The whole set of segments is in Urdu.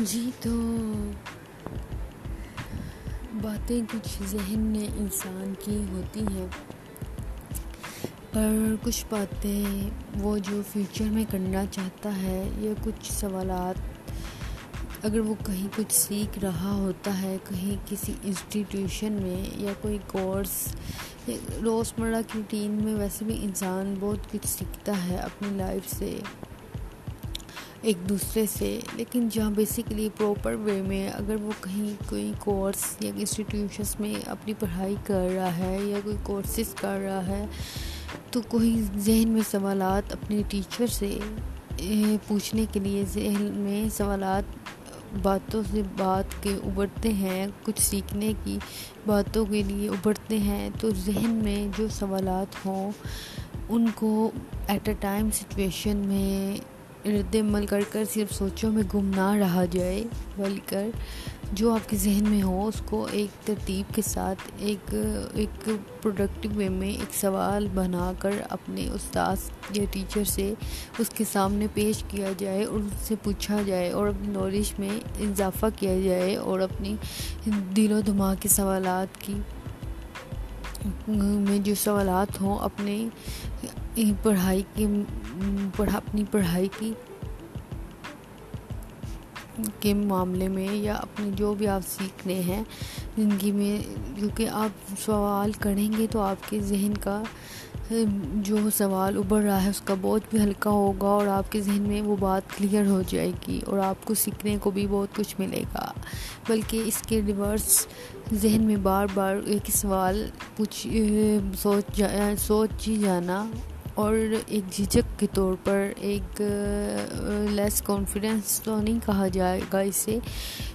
جی تو باتیں کچھ ذہن میں انسان کی ہوتی ہیں، پر کچھ باتیں وہ جو فیوچر میں کرنا چاہتا ہے یا کچھ سوالات، اگر وہ کہیں کچھ سیکھ رہا ہوتا ہے، کہیں کسی انسٹیٹیوشن میں یا کوئی کورس روزمرہ کی روٹین میں، ویسے بھی انسان بہت کچھ سیکھتا ہے اپنی لائف سے۔ ایک دوسرے سے، لیکن جہاں بیسیکلی پراپر وے میں اگر وہ کہیں، کوئی کورس یا انسٹیٹیوشنس میں اپنی پڑھائی کر رہا ہے یا کوئی کورسز کر رہا ہے، تو کوئی ذہن میں سوالات اپنے ٹیچر سے پوچھنے کے لیے ذہن میں سوالات، باتوں سے بات کے ابھرتے ہیں، کچھ سیکھنے کی باتوں کے لیے ابھرتے ہیں، تو ذہن میں جو سوالات ہوں، ان کو ایٹ اے ٹائم سچویشن میں رد عمل کر کر صرف سوچوں میں گم نہ رہا جائے بل کر جو آپ کے ذہن میں ہو، اس کو ایک ترتیب کے ساتھ، ایک ایک پروڈکٹیو وے میں ایک سوال بنا کر اپنے استاذ یا ٹیچر سے اس کے سامنے پیش کیا جائے اور اس سے پوچھا جائے اور اپنی نالج میں اضافہ کیا جائے اور اپنی دل و دماغ کے سوالات کی، میں جو سوالات ہوں، اپنے پڑھائی کی، پڑھا، اپنی پڑھائی کی، کے معاملے میں یا اپنے جو بھی آپ سیکھنے ہیں زندگی میں کیونکہ آپ سوال کریں گے تو آپ کے ذہن کا، جو سوال ابھر رہا ہے، اس کا بہت بھی ہلکا ہوگا اور آپ کے ذہن میں وہ بات کلیئر ہو جائے گی اور آپ کو سیکھنے کو بھی بہت کچھ ملے گا۔ بلکہ اس کے ریورس ذہن میں بار بار ایک سوال پوچھ، سوچ جا، سوچ ہی جانا اور ایک جھجک کے طور پر ایک لیس کانفیڈنس تو نہیں کہا جائے گا اسے۔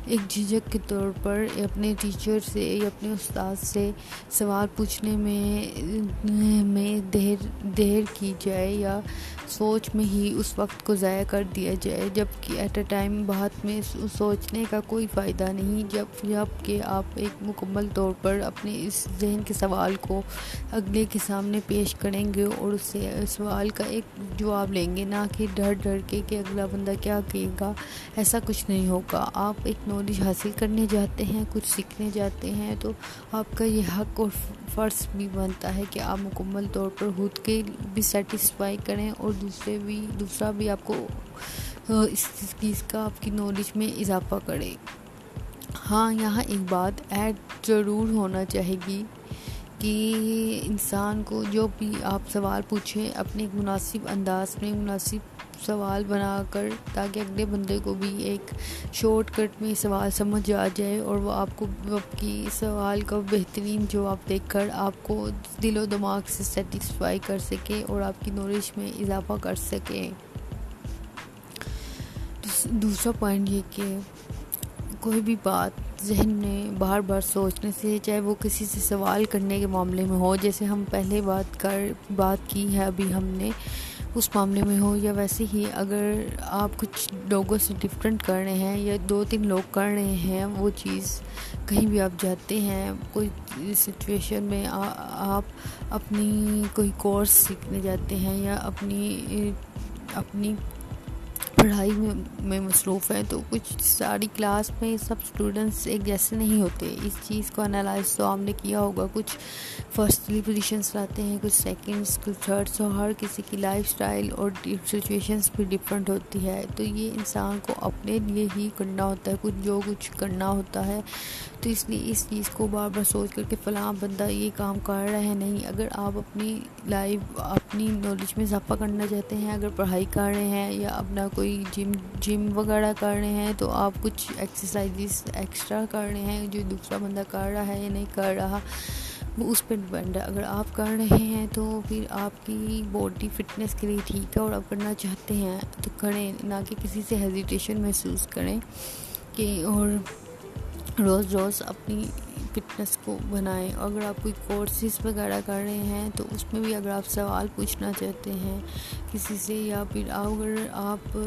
ایک جھجک کے طور پر اپنے ٹیچر سے، یا اپنے استاد سے سوال پوچھنے میں میں دیر دیر کی جائے یا سوچ میں ہی اس وقت کو ضائع کر دیا جائے۔ جبکہ ایٹ اے ٹائم بات میں سوچنے کا کوئی فائدہ نہیں، جب جبکہ آپ ایک مکمل طور پر اپنے اس ذہن کے سوال کو اگلے کے سامنے پیش کریں گے اور اس سے سوال کا ایک جواب لیں گے نہ کہ ڈر ڈر کے کہ اگلا بندہ کیا کہے گا۔ ایسا کچھ نہیں ہوگا۔ آپ ایک نالج حاصل کرنے جاتے ہیں، کچھ سیکھنے جاتے ہیں، تو آپ کا یہ حق اور فرض بھی بنتا ہے کہ آپ مکمل طور پر خود کے بھی سیٹسفائی کریں اور دوسرے بھی، دوسرا بھی آپ کو اس چیز کا، آپ کی نالج میں اضافہ کرے۔ ہاں یہاں ایک بات ایڈ ضرور ہونا چاہے گی کہ انسان کو جو بھی آپ سوال پوچھیں، اپنے ایک مناسب انداز میں، مناسب سوال بنا کر، تاکہ اگلے بندے کو بھی ایک شارٹ کٹ میں سوال سمجھ آ جائے اور وہ آپ کو آپ کی سوال کا بہترین جواب دیکھ کر آپ کو دل و دماغ سے سیٹسفائی کر سکے اور آپ کی نالج میں اضافہ کر سکے۔ دوسرا پوائنٹ یہ کہ کوئی بھی بات ذہن میں بار بار سوچنے سے چاہے وہ کسی سے سوال کرنے کے معاملے میں ہو، جیسے ہم پہلے بات کر، بات کی ہے ابھی ہم نے اس معاملے میں ہو، یا ویسے ہی اگر آپ کچھ لوگوں سے ڈفرینٹ کر رہے ہیں یا دو تین لوگ کر رہے ہیں، وہ چیز کہیں بھی آپ جاتے ہیں، کوئی سچویشن میں آپ اپنی کوئی کورس سیکھنے جاتے ہیں یا اپنی اپنی پڑھائی میں میں مصروف ہیں تو کچھ ساری کلاس میں سب اسٹوڈنٹس ایک جیسے نہیں ہوتے۔ اس چیز کو انالائز تو آپ نے کیا ہوگا، کچھ فرسٹلی پوزیشنس لاتے ہیں، کچھ سیکنڈس کچھ تھرڈس اور ہر کسی کی لائف اسٹائل اور سچویشنس بھی ڈفرینٹ ہوتی ہے۔ تو یہ انسان کو اپنے لیے ہی کرنا ہوتا ہے، کچھ جو کچھ کرنا ہوتا ہے۔ تو اس لیے اس چیز کو بار بار سوچ کر کے فلاں بندہ یہ کام کر رہا ہے، نہیں۔ اگر آپ اپنی لائف اپنی نالج میں اضافہ کرنا چاہتے ہیں، اگر پڑھائی کر رہے ہیں یا اپنا کوئی جم جم وغیرہ کر رہے ہیں تو آپ کچھ ایکسرسائزز ایکسٹرا کر رہے ہیں جو دوسرا بندہ کر رہا ہے یا نہیں کر رہا، وہ اس پہ ڈپینڈ ہے۔ اگر آپ کر رہے ہیں تو پھر آپ کی باڈی فٹنس کے لیے ٹھیک ہے اور آپ کرنا چاہتے ہیں تو کریں، نہ کہ کسی سے ہیزیٹیشن محسوس کریں کہ اور روز روز اپنی فٹنس کو بنائیں۔ اگر آپ کوئی کورسز وغیرہ کر رہے ہیں، تو اس میں بھی اگر آپ سوال پوچھنا چاہتے ہیں کسی سے، یا پھر اگر آپ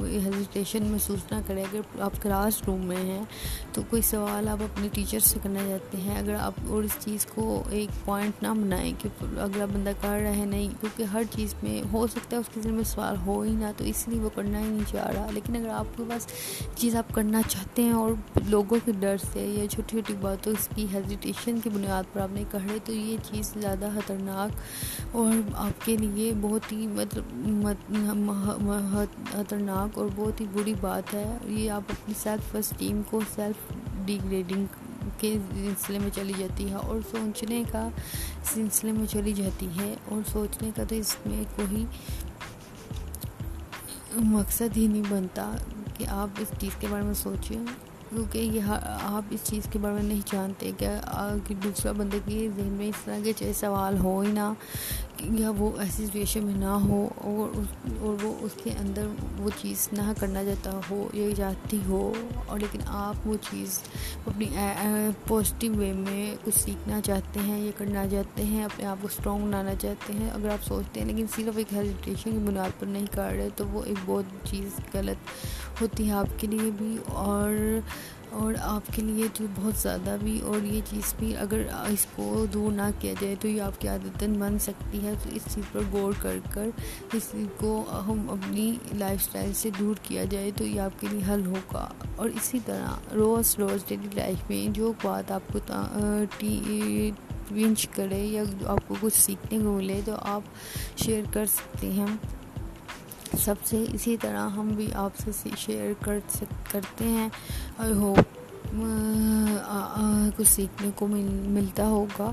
ہیزیٹیشن محسوس نہ کریں، اگر آپ کلاس روم میں ہیں، تو کوئی سوال آپ اپنے ٹیچر سے کرنا چاہتے ہیں۔ اگر آپ اور اس چیز کو ایک پوائنٹ نہ بنائیں کہ اگلا بندہ کر رہا ہے، نہیں، کیونکہ ہر چیز میں ہو سکتا ہے، اس کے ذمہ میں سوال ہو ہی نہ، تو اس لیے وہ کرنا ہی نہیں چاہ رہا۔ لیکن اگر آپ کے پاس چیز آپ کرنا چاہتے ہیں اور لوگوں کے ڈر سے یا چھوٹی چھوٹی باتوں، اس کی ہیزیٹیشن کی بنیاد پر آپ نہیں کر تو یہ چیز زیادہ خطرناک اور آپ کے لیے بہت ہی مطلب خطرناک اور بہت ہی بری بات ہے۔ یہ آپ اپنی سیلف اسٹیم کو سیلف ڈیگریڈنگ کے سلسلے میں چلی جاتی ہے اور سوچنے کا سلسلے میں چلی جاتی ہے اور سوچنے کا تو اس میں کوئی مقصد ہی نہیں بنتا کہ آپ اس چیز کے بارے میں سوچیں۔ کیونکہ یہ آپ اس چیز کے بارے میں نہیں جانتے کہ دوسرا بندے کے ذہن میں اس طرح کے چاہے سوال ہو ہی نہ یا وہ ایسی سچویشن میں نہ ہو اور اور وہ اس کے اندر وہ چیز نہ کرنا چاہتا ہو یا جاتی ہو، اور لیکن آپ وہ چیز اپنی پازیٹیو وے میں کچھ سیکھنا چاہتے ہیں یا کرنا چاہتے ہیں، اپنے آپ کو اسٹرانگ بنانا چاہتے ہیں، اگر آپ سوچتے ہیں لیکن صرف ایک ہیزیٹیشن کی بنیاد پر نہیں کر رہے تو وہ ایک بہت چیز غلط ہوتی ہے آپ کے لیے بھی اور اور آپ کے لیے جو بہت زیادہ بھی اور یہ چیز بھی اگر اس کو دور نہ کیا جائے تو یہ آپ کی عادت بن سکتی ہے۔ تو اس چیز پر غور کر کر اس کو ہم اپنی لائف اسٹائل سے دور کیا جائے تو یہ آپ کے لیے حل ہوگا۔ اور اسی طرح روز روز ڈیلی لائف میں جو بات آپ کو ونچ کرے یا آپ کو کچھ سیکھنے کو ملے تو آپ شیئر کر سکتے ہیں۔ سب سے اسی طرح ہم بھی آپ سے شیئر کر کرتے ہیں۔ آئی ہوپ کچھ سیکھنے کو مل، ملتا ہوگا۔